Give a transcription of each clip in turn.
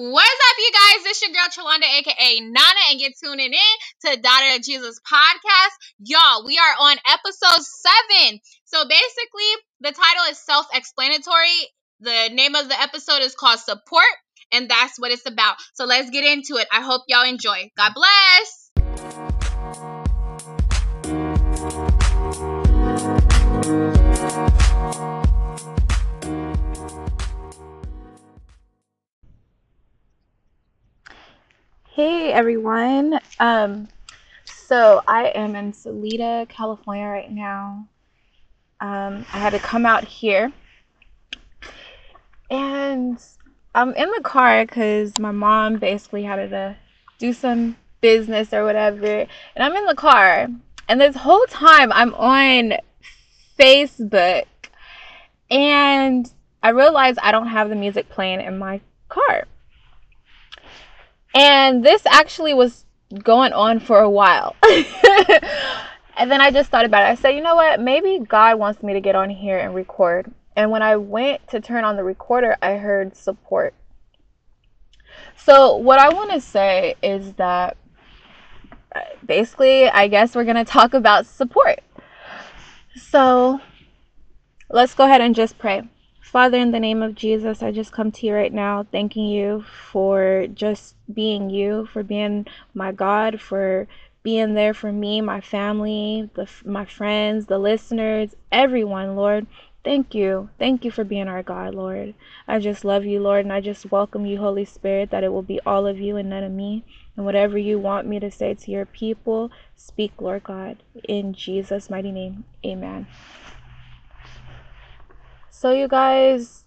What's up, you guys? This your girl Chalonda, aka Nana, and you're tuning in to Daughter of Jesus podcast. Y'all, we are on episode seven. So basically, the title is self-explanatory. The name of the episode is called Support, and that's what it's about. So let's get into it. I hope y'all enjoy. God bless. Hey everyone. Um, so I am in Salida, California right now. Um, I had to come out here, and I'm in the car because my mom basically had to do some business or whatever, and I'm in the car, and this whole time I'm on Facebook, and I realized I don't have the music playing in my car. And this actually was going on for a while. and then I just thought about it. I said, you know what? Maybe God wants me to get on here and record. And when I went to turn on the recorder, I heard support. So, what I want to say is that uh, basically, I guess we're going to talk about support. So, let's go ahead and just pray. Father, in the name of Jesus, I just come to you right now, thanking you for just being you, for being my God, for being there for me, my family, the, my friends, the listeners, everyone, Lord. Thank you. Thank you for being our God, Lord. I just love you, Lord, and I just welcome you, Holy Spirit, that it will be all of you and none of me. And whatever you want me to say to your people, speak, Lord God. In Jesus' mighty name, amen. So, you guys,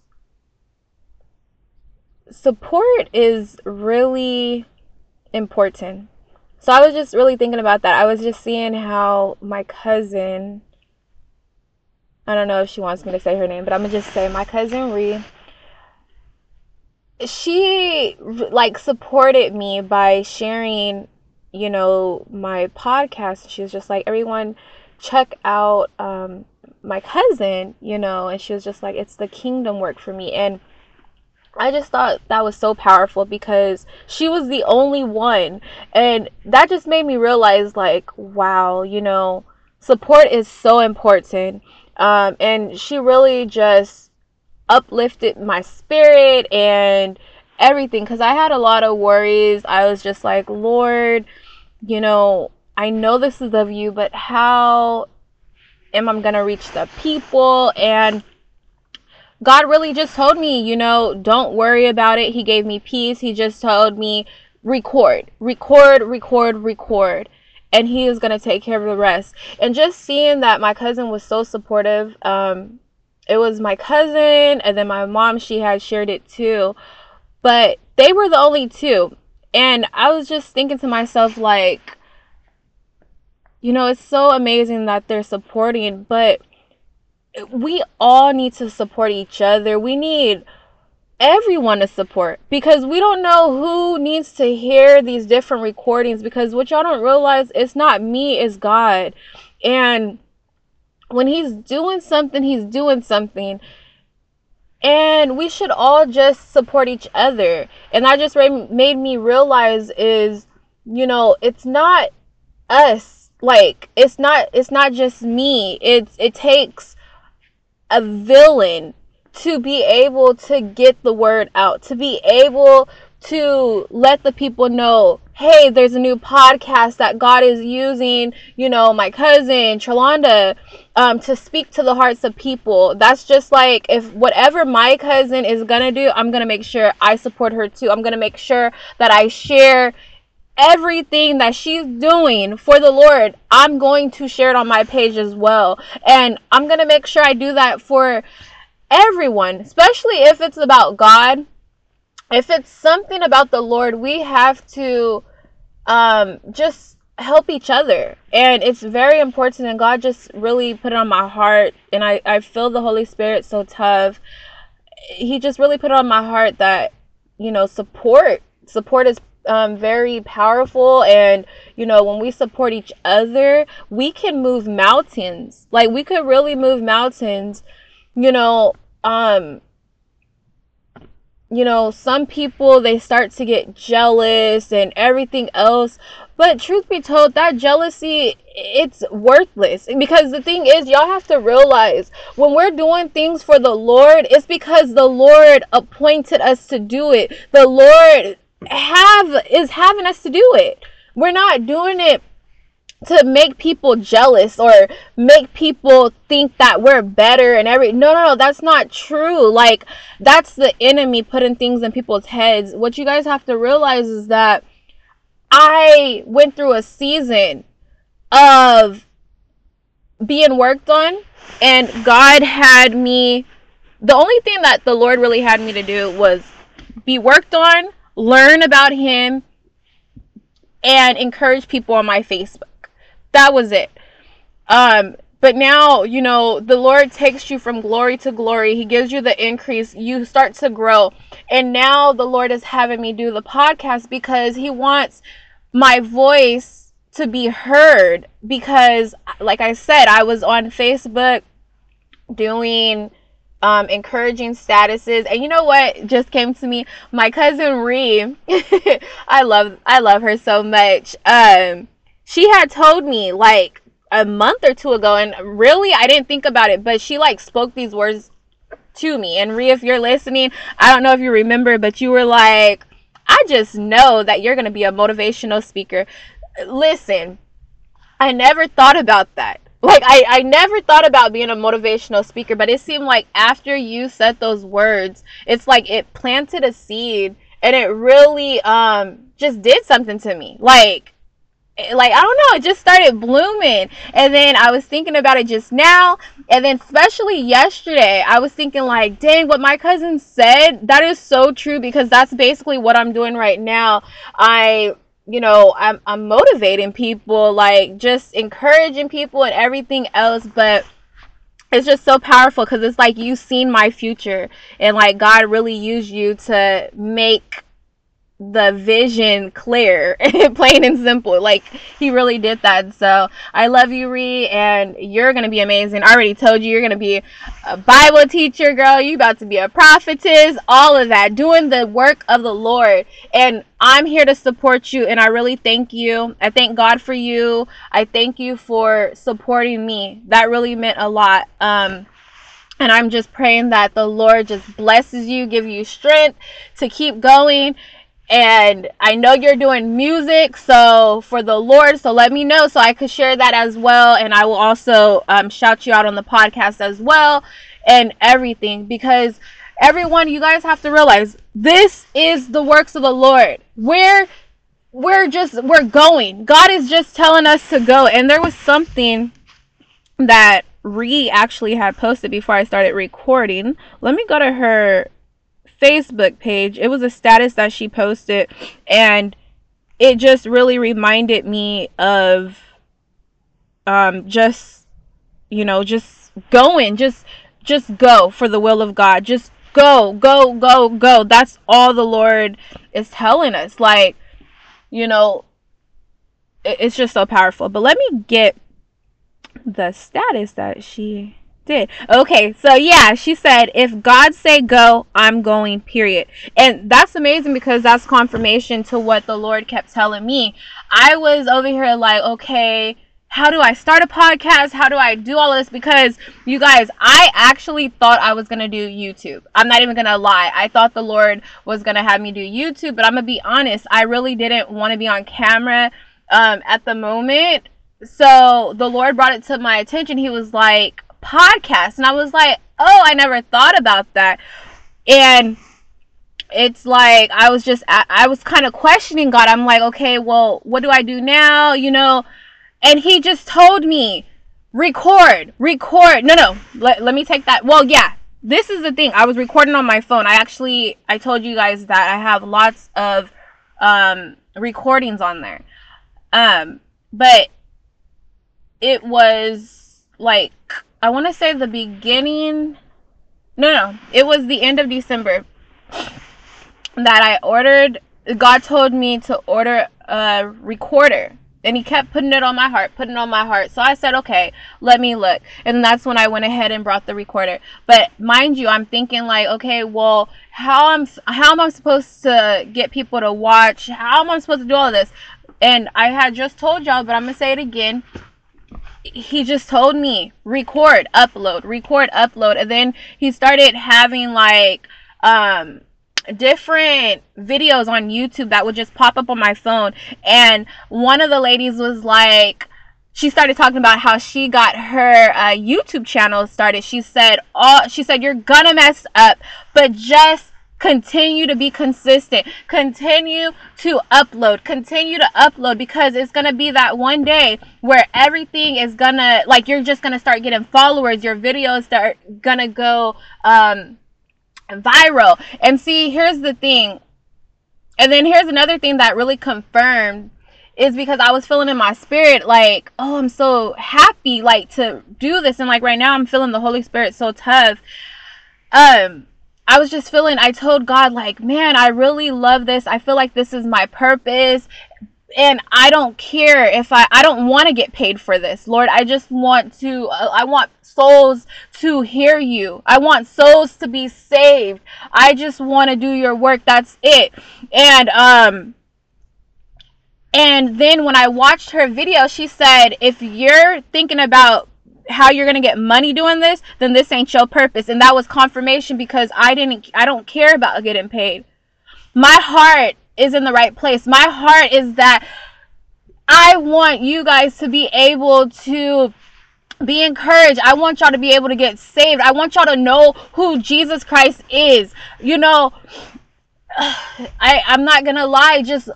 support is really important. So, I was just really thinking about that. I was just seeing how my cousin, I don't know if she wants me to say her name, but I'm gonna just say my cousin Ree. She like supported me by sharing, you know, my podcast. She was just like, everyone, check out um, my cousin, you know, and she was just like, it's the kingdom work for me. And I just thought that was so powerful because she was the only one. And that just made me realize, like, wow, you know, support is so important. Um, and she really just uplifted my spirit and everything because I had a lot of worries. I was just like, Lord, you know, I know this is of you, but how am I going to reach the people? And God really just told me, you know, don't worry about it. He gave me peace. He just told me, record, record, record, record. And he is going to take care of the rest. And just seeing that my cousin was so supportive, um, it was my cousin and then my mom, she had shared it too. But they were the only two. And I was just thinking to myself, like, you know, it's so amazing that they're supporting, but we all need to support each other. We need everyone to support because we don't know who needs to hear these different recordings because what y'all don't realize it's not me it's god. And when he's doing something he's doing something. And we should all just support each other. And that just made me realize is you know it's not us like it's not it's not just me. It's it takes a villain to be able to get the word out to be able to let the people know hey there's a new podcast that god is using you know my cousin Chalonda um, to speak to the hearts of people. That's just like if whatever my cousin is gonna do i'm gonna make sure i support her too. I'm gonna make sure that i share everything that she's doing for the Lord, I'm going to share it on my page as well. And I'm going to make sure I do that for everyone, especially if it's about God. If it's something about the Lord, we have to um, just help each other. And it's very important. And God just really put it on my heart. And I, I feel the Holy Spirit so tough. He just really put it on my heart that, you know, support. Support is um, very powerful and you know when we support each other we can move mountains like we could really move mountains you know um you know, some people they start to get jealous and everything else. But truth be told, that jealousy it's worthless because the thing is y'all have to realize when we're doing things for the Lord, it's because the Lord appointed us to do it. The Lord have is having us to do it. We're not doing it to make people jealous or make people think that we're better and every no no no that's not true like that's the enemy putting things in people's heads what you guys have to realize is that i went through a season of being worked on and god had me the only thing that the lord really had me to do was be worked on learn about him and encourage people on my facebook that was it. Um, but now, you know, the Lord takes you from glory to glory. He gives you the increase. You start to grow. And now the Lord is having me do the podcast because He wants my voice to be heard. Because, like I said, I was on Facebook doing um, encouraging statuses. And you know what just came to me? My cousin Ree, I love I love her so much. Um, she had told me like a month or two ago and really I didn't think about it, but she like spoke these words to me. And Ree, if you're listening, I don't know if you remember, but you were like, I just know that you're to be a motivational speaker. Listen, I never thought about that. Like I, I never thought about being a motivational speaker, but it seemed like after you said those words, it's like it planted a seed and it really um just did something to me. Like like I don't know, it just started blooming. And then I was thinking about it just now, and then especially yesterday, I was thinking like, dang, what my cousin said, that is so true because that's basically what I'm doing right now. I you know, I'm I'm motivating people, like just encouraging people and everything else, but it's just so powerful because it's like you've seen my future and like God really used you to make the vision clear, plain and simple. Like he really did that. So I love you, Ree, and you're gonna be amazing. I already told you you're gonna be a Bible teacher, girl. You about to be a prophetess, all of that, doing the work of the Lord. And I'm here to support you, and I really thank you. I thank God for you. I thank you for supporting me. That really meant a lot. Um, and I'm just praying that the Lord just blesses you, give you strength to keep going and I know you're doing music, so for the Lord, so let me know so I could share that as well, and I will also um, shout you out on the podcast as well, and everything because everyone, you guys have to realize this is the works of the Lord. We're we're just we're going. God is just telling us to go, and there was something that Ree actually had posted before I started recording. Let me go to her Facebook page. It was a status that she posted and it just really reminded me of um just you know, just going, just just go for the will of God. Just go, go, go, go. That's all the Lord is telling us. Like, you know, it's just so powerful. But let me get the status that she did. Okay, so yeah, she said, if God say go, I'm going, period. And that's amazing because that's confirmation to what the Lord kept telling me. I was over here like, okay, how do I start a podcast? How do I do all this? Because you guys, I actually thought I was gonna do YouTube. I'm not even gonna lie. I thought the Lord was gonna have me do YouTube, but I'm gonna be honest, I really didn't want to be on camera um, at the moment. So the Lord brought it to my attention. He was like, podcast. And I was like, oh, I never thought about that. And it's like I was just I, was kind of questioning God. I'm like, okay, well, what do I do now? You know, and he just told me, record, record. No, no, let, let me take that. Well, yeah, this is the thing. I was recording on my phone. I actually I told you guys that I have lots of um recordings on there. Um, but it was like I want to say the beginning. No, no, it was the end of December that I ordered. God told me to order a recorder And he kept putting it on my heart, putting it on my heart. So I said, okay, let me look. And that's when I went ahead and brought the recorder. But mind you, I'm thinking like, okay, well, how am how am I supposed to get people to watch? How am I supposed to do all this? And I had just told y'all, but I'm gonna say it again. He just told me record, upload, record, upload, and then he started having like um different videos on YouTube that would just pop up on my phone. And one of the ladies was like, she started talking about how she got her uh, YouTube channel started. She said, "All she said, you're gonna mess up, but just continue to be consistent. Continue to upload. Continue to upload because it's gonna be that one day where everything is gonna like you're just gonna start getting followers. Your videos are gonna go um, viral. And see, here's the thing. And then here's another thing that really confirmed is because I was feeling in my spirit like, oh, I'm so happy like to do this and like right now I'm feeling the Holy Spirit so tough. Um I was just feeling I told God like, man, I really love this. I feel like this is my purpose and I don't care if I I don't want to get paid for this. Lord, I just want to uh, I want souls to hear you. I want souls to be saved. I just want to do your work. That's it. And um and then when I watched her video, she said, if you're thinking about how you're going to get money doing this, then this ain't your purpose. And that was confirmation because I didn't I don't care about getting paid. My heart is in the right place. My heart is that I want you guys to be able to be encouraged. I want y'all to be able to get saved. I want y'all to know who Jesus Christ is. You know, I I'm not going to lie, just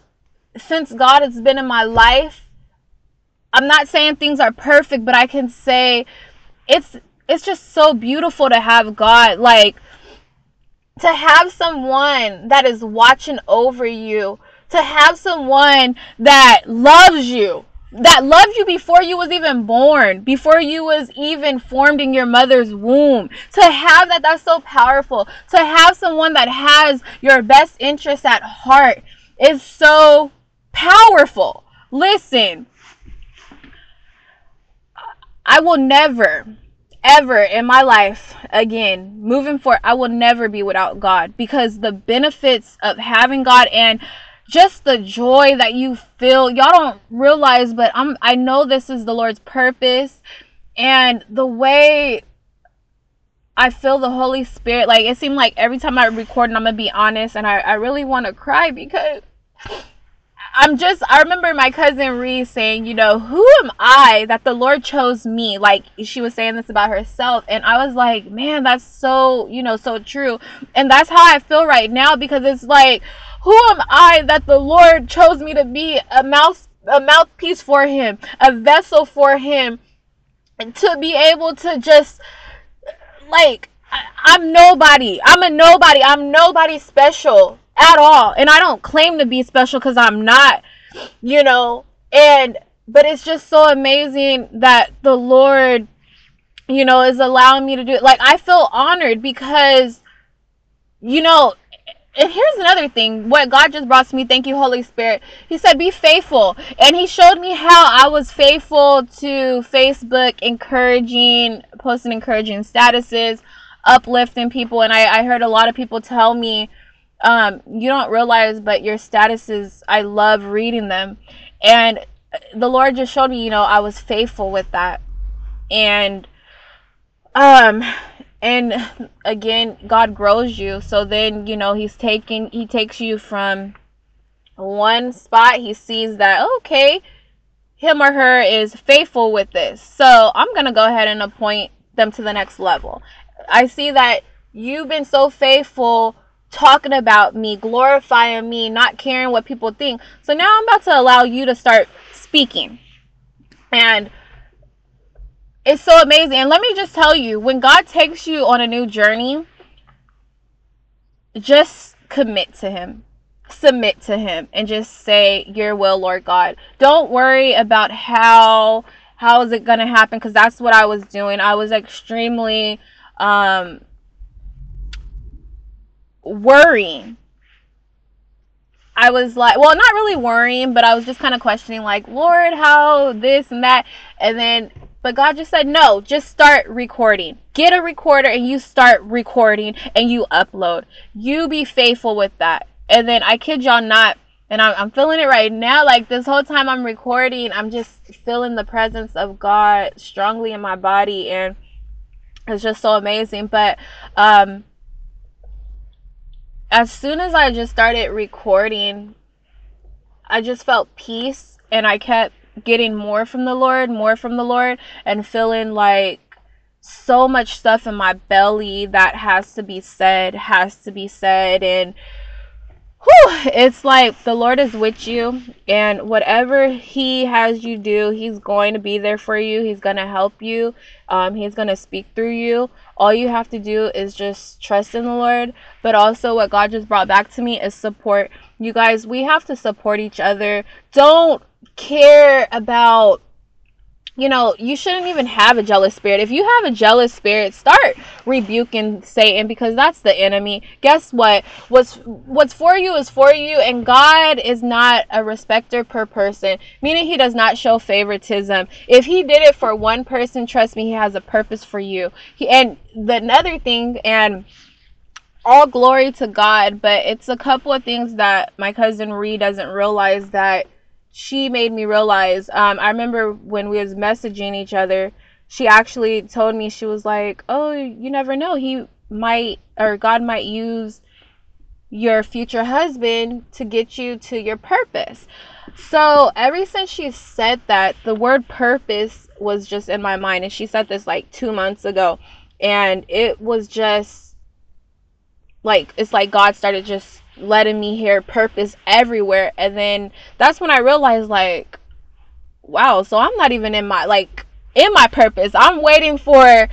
since God has been in my life, I'm not saying things are perfect, but I can say it's it's just so beautiful to have God like to have someone that is watching over you, to have someone that loves you, that loved you before you was even born, before you was even formed in your mother's womb. To have that, that's so powerful. To have someone that has your best interests at heart is so powerful. Listen, I will never ever in my life again moving forward i will never be without god because the benefits of having god and just the joy that you feel y'all don't realize but i'm i know this is the lord's purpose and the way i feel the holy spirit like it seemed like every time i record and i'm gonna be honest and i, I really want to cry because I'm just I remember my cousin Reese saying, you know, who am I that the Lord chose me? Like she was saying this about herself and I was like, man, that's so, you know, so true. And that's how I feel right now because it's like who am I that the Lord chose me to be a mouth a mouthpiece for him, a vessel for him to be able to just like I, am nobody. I'm a nobody. I'm nobody special at all. And I don't claim to be special because I'm not, you know. And, but it's just so amazing that the Lord, you know, is allowing me to do it. Like, I feel honored because, you know, and here's another thing what God just brought to me. Thank you, Holy Spirit. He said, Be faithful. And He showed me how I was faithful to Facebook, encouraging, posting encouraging statuses, uplifting people. And I, I heard a lot of people tell me, um, you don't realize, but your statuses, I love reading them. And the Lord just showed me, you know, I was faithful with that. And, um, and again, God grows you. So then, you know, He's taking, He takes you from one spot. He sees that, okay, him or her is faithful with this. So I'm going to go ahead and appoint them to the next level. I see that you've been so faithful talking about me, glorifying me, not caring what people think. So now I'm about to allow you to start speaking. And it's so amazing. And let me just tell you, when God takes you on a new journey, just commit to Him. Submit to Him and just say, Your will, Lord God. Don't worry about how how is it gonna happen because that's what I was doing. I was extremely um worrying I was like, well, not really worrying, but I was just kind of questioning, like, Lord, how this and that. And then, but God just said, no, just start recording. Get a recorder and you start recording and you upload. You be faithful with that. And then I kid y'all not, and I'm, I'm feeling it right now. Like this whole time I'm recording, I'm just feeling the presence of God strongly in my body. And it's just so amazing. But, um, as soon as I just started recording, I just felt peace and I kept getting more from the Lord, more from the Lord, and feeling like so much stuff in my belly that has to be said, has to be said. And whew, it's like the Lord is with you, and whatever He has you do, He's going to be there for you. He's going to help you, um, He's going to speak through you. All you have to do is just trust in the Lord. But also, what God just brought back to me is support. You guys, we have to support each other. Don't care about you know, you shouldn't even have a jealous spirit. If you have a jealous spirit, start rebuking Satan because that's the enemy. Guess what? What's what's for you is for you and God is not a respecter per person, meaning he does not show favoritism. If he did it for one person, trust me, he has a purpose for you. He and the another thing and all glory to God, but it's a couple of things that my cousin Ree doesn't realize that she made me realize. Um, I remember when we was messaging each other, she actually told me she was like, "Oh, you never know. He might or God might use your future husband to get you to your purpose." So, ever since she said that, the word purpose was just in my mind and she said this like 2 months ago and it was just like it's like God started just letting me hear purpose everywhere. And then that's when i realized like wow so i'm not even in my like in my purpose. I'm waiting for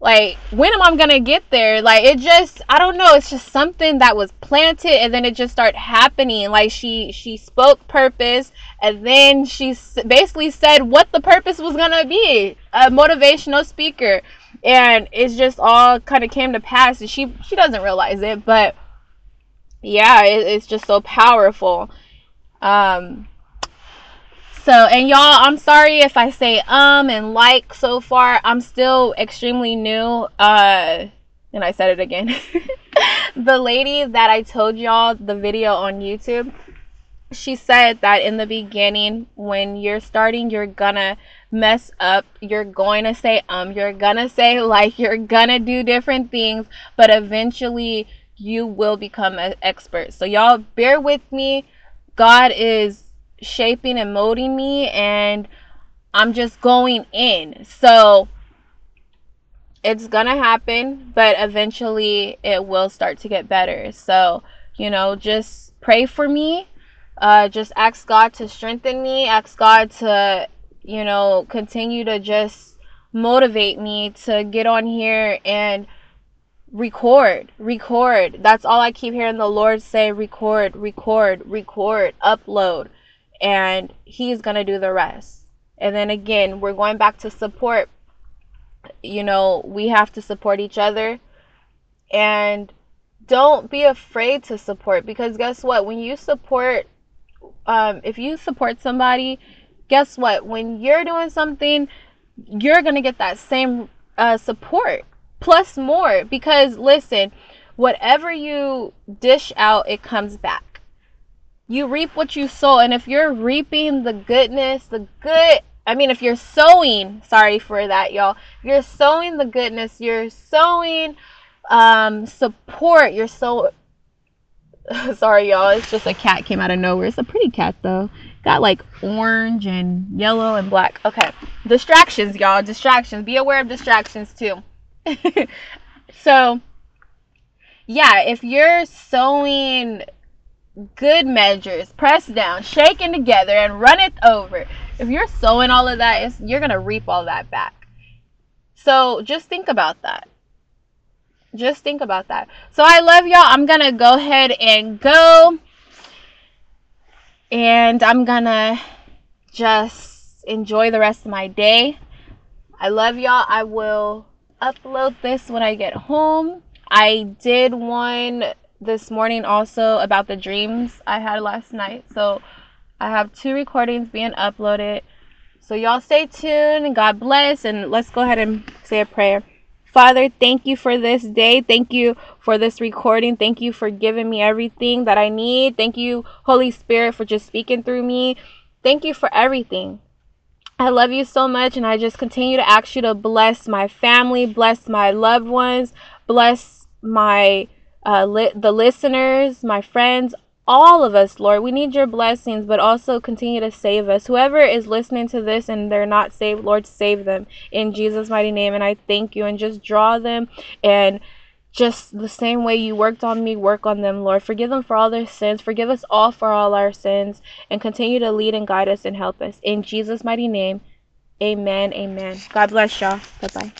like when am i gonna get there? Like it just i don't know. It's just something that was planted and then it just started happening. Like she she spoke purpose and then she basically said what the purpose was gonna be a motivational speaker. And it's just all kind of came to pass and she she doesn't realize it but yeah, it, it's just so powerful. Um, so, and y'all, I'm sorry if I say um and like so far. I'm still extremely new. Uh, and I said it again. the lady that I told y'all the video on YouTube, she said that in the beginning, when you're starting, you're gonna mess up. You're going to say um, you're gonna say like, you're gonna do different things, but eventually you will become an expert. So, y'all, bear with me. God is shaping and molding me, and I'm just going in. So, it's gonna happen, but eventually it will start to get better. So, you know, just pray for me. Uh, just ask God to strengthen me. Ask God to, you know, continue to just motivate me to get on here and record, record. That's all I keep hearing the Lord say record, record, record, upload. And He's going to do the rest. And then again, we're going back to support. You know, we have to support each other. And don't be afraid to support because guess what? When you support, um, if you support somebody, guess what? When you're doing something, you're going to get that same uh, support plus more because listen, whatever you dish out, it comes back. You reap what you sow, and if you're reaping the goodness, the good I mean, if you're sowing, sorry for that, y'all. You're sowing the goodness, you're sowing um, support. You're so sorry, y'all. It's just a cat came out of nowhere. It's a pretty cat though. Got like orange and yellow and black. Okay, distractions, y'all. Distractions. Be aware of distractions too. so, yeah, if you're sowing good measures, press down, shaking together, and run it over, if you're sowing all of that, you're going to reap all that back. So, just think about that. Just think about that. So, I love y'all. I'm going to go ahead and go. And I'm going to just enjoy the rest of my day. I love y'all. I will upload this when I get home. I did one this morning also about the dreams I had last night. So I have two recordings being uploaded. So y'all stay tuned and God bless and let's go ahead and say a prayer. Father, thank you for this day. Thank you for this recording. Thank you for giving me everything that I need. Thank you, Holy Spirit, for just speaking through me. Thank you for everything. I love you so much, and I just continue to ask you to bless my family, bless my loved ones, bless my uh, li- the listeners, my friends, all of us, Lord. We need your blessings, but also continue to save us. Whoever is listening to this and they're not saved, Lord, save them in Jesus' mighty name. And I thank you and just draw them and just the same way you worked on me, work on them, Lord. Forgive them for all their sins. Forgive us all for all our sins and continue to lead and guide us and help us. In Jesus' mighty name, amen. Amen. God bless y'all. Bye bye.